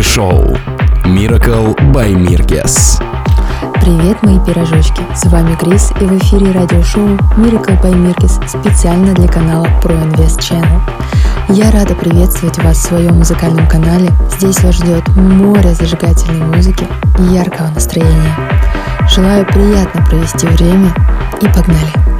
авторское шоу Miracle by Mirkes. Привет, мои пирожочки! С вами Крис и в эфире радиошоу Miracle by Mirkes специально для канала Pro Invest Channel. Я рада приветствовать вас в своем музыкальном канале. Здесь вас ждет море зажигательной музыки и яркого настроения. Желаю приятно провести время и погнали!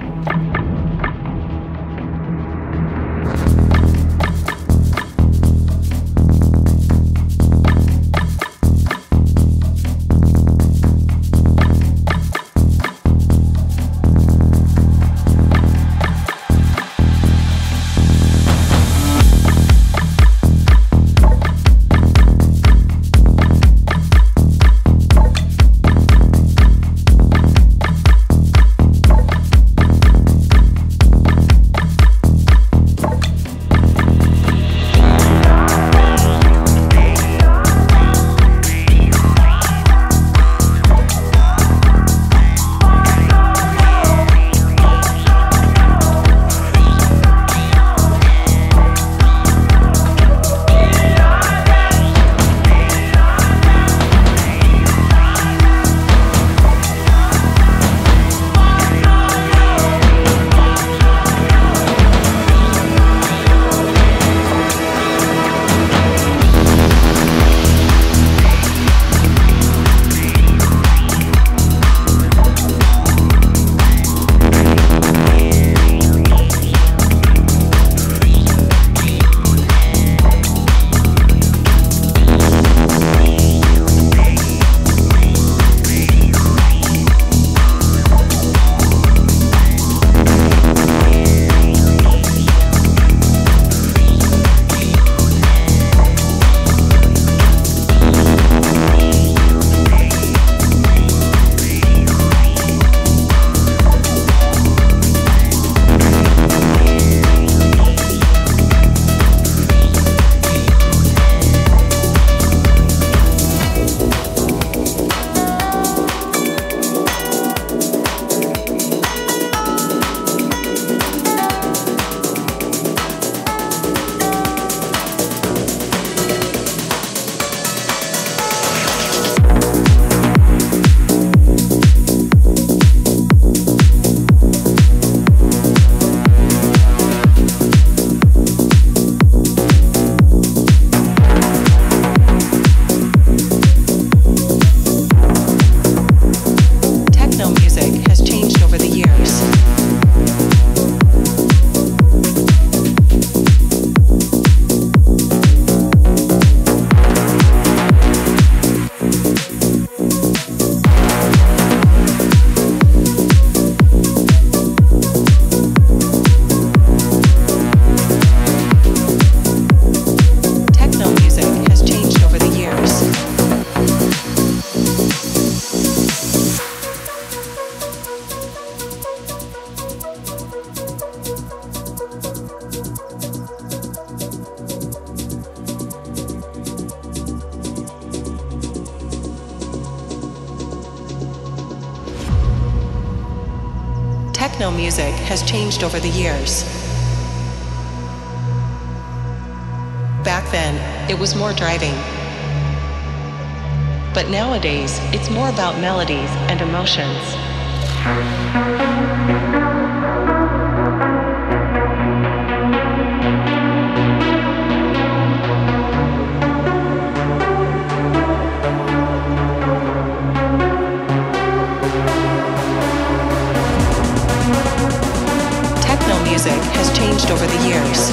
Over the years. Back then, it was more driving. But nowadays, it's more about melodies and emotions. Over the years.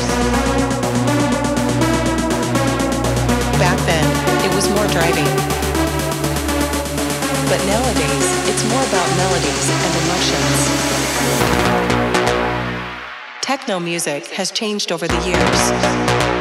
Back then, it was more driving. But nowadays, it's more about melodies and emotions. Techno music has changed over the years.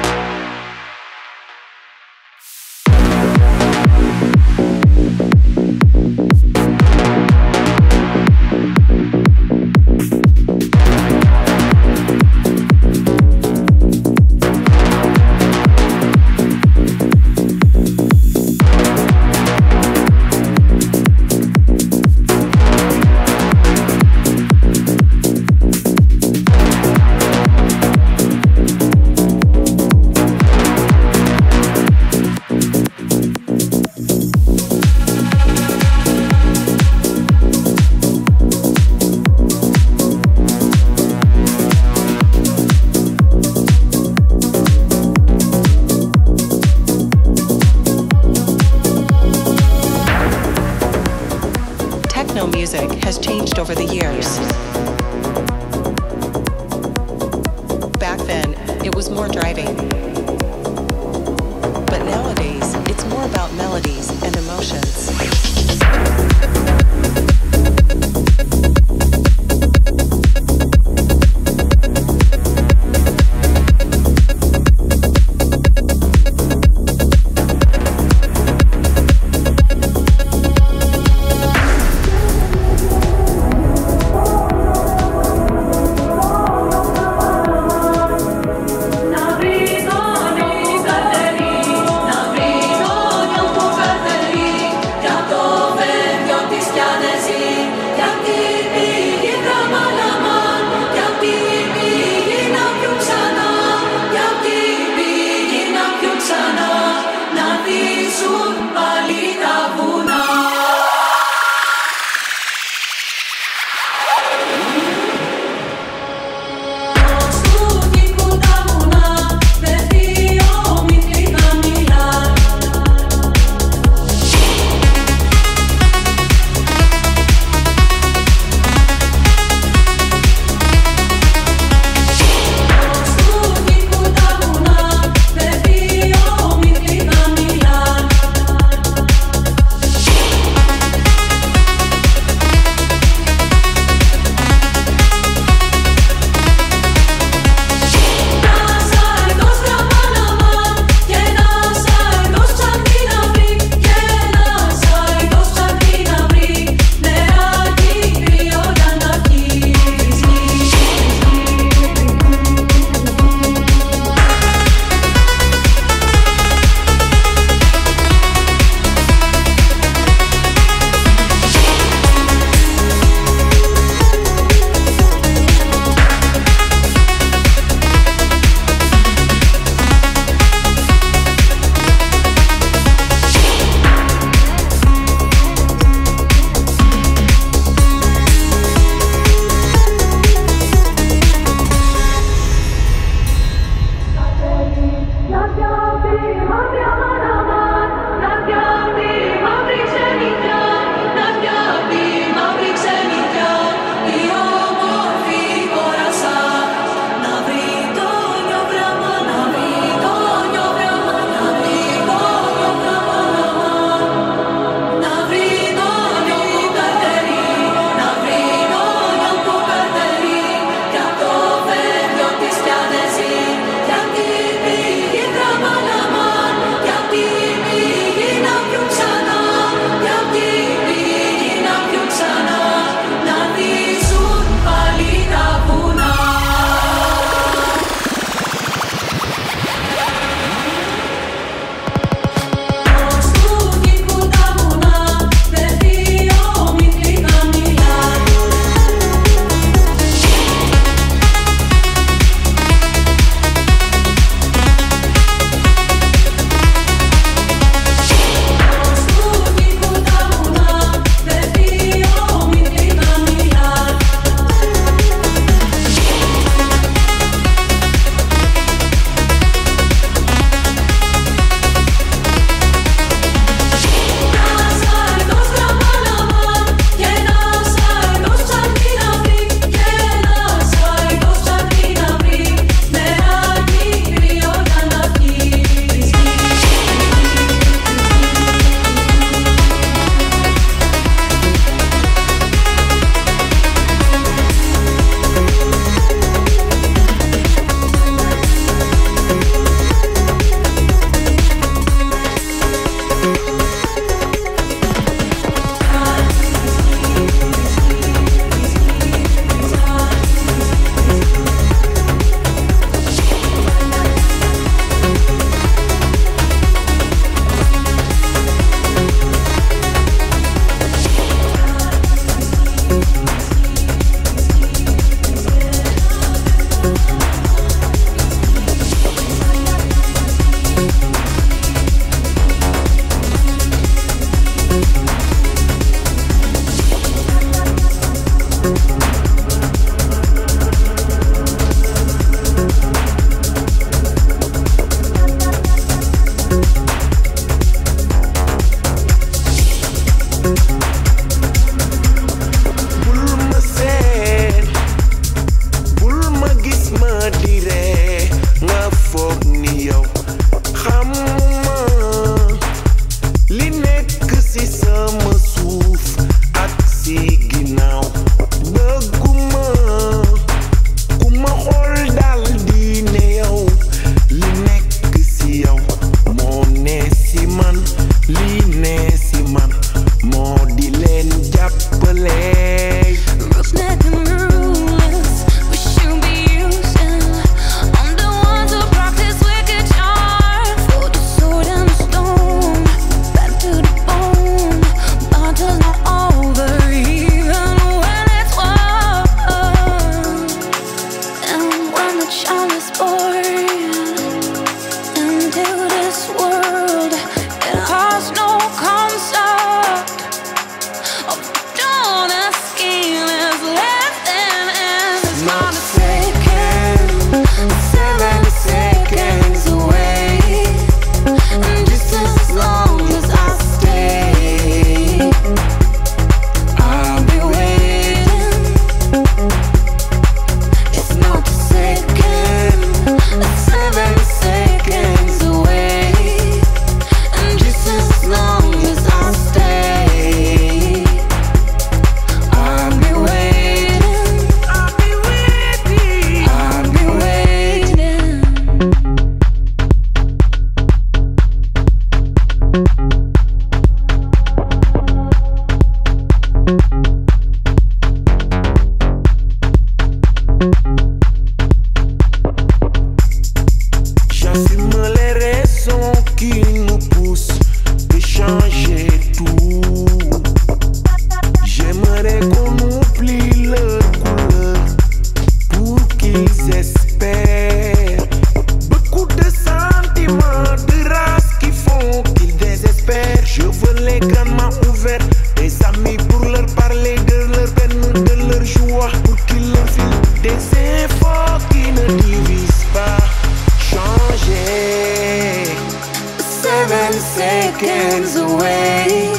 seconds away.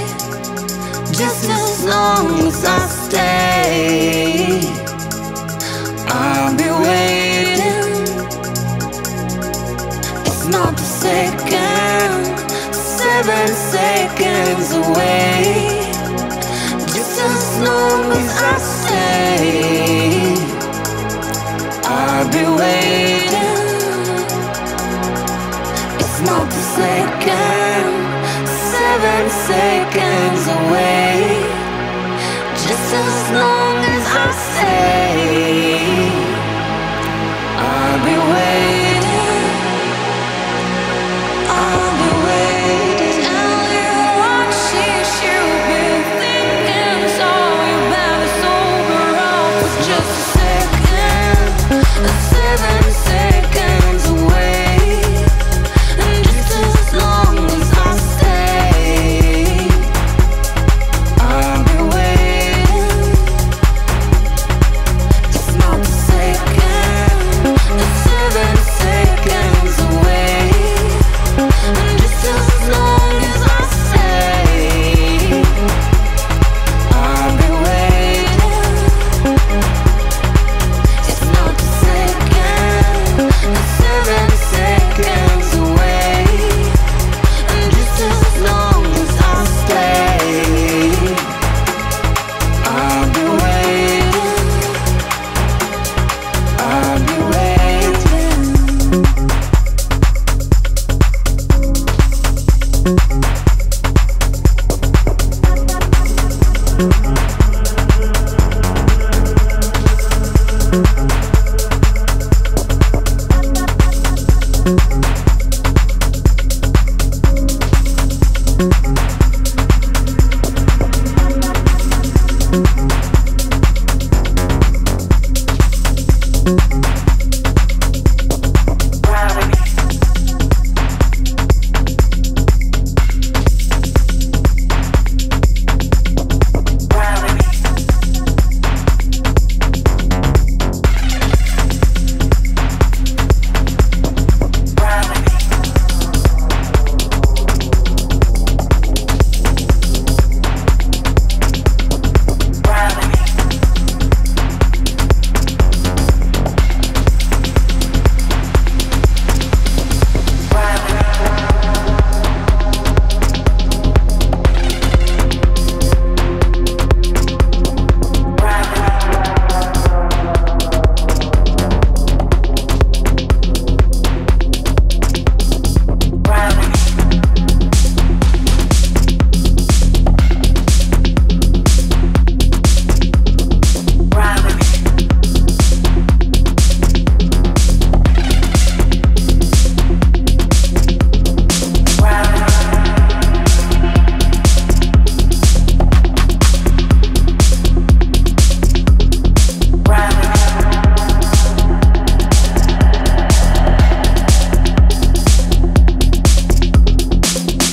Just as long as I stay, I'll be waiting. It's not the second, seven seconds away. Just as long as I stay, I'll be waiting. It's not the second seconds away. Just as long as I stay.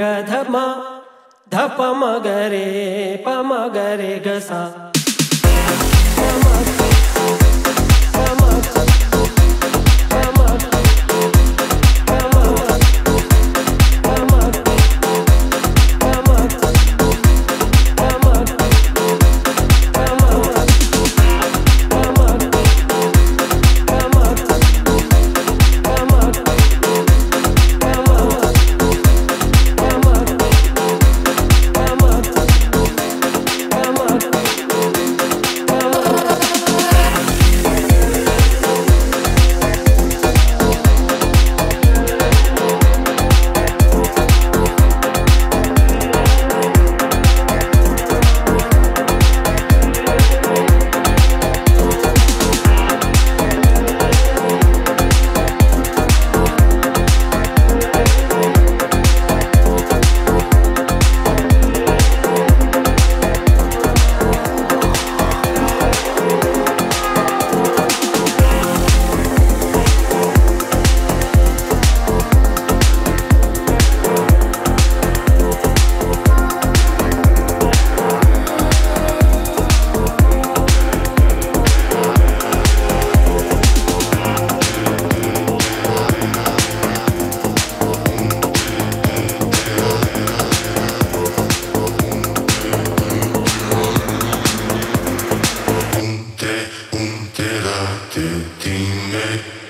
ग धम गरे पमगरे गसा। Dime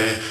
Yeah.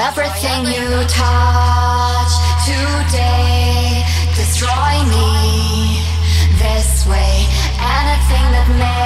everything you touch today. Destroy me this way. Anything that makes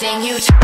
thing you.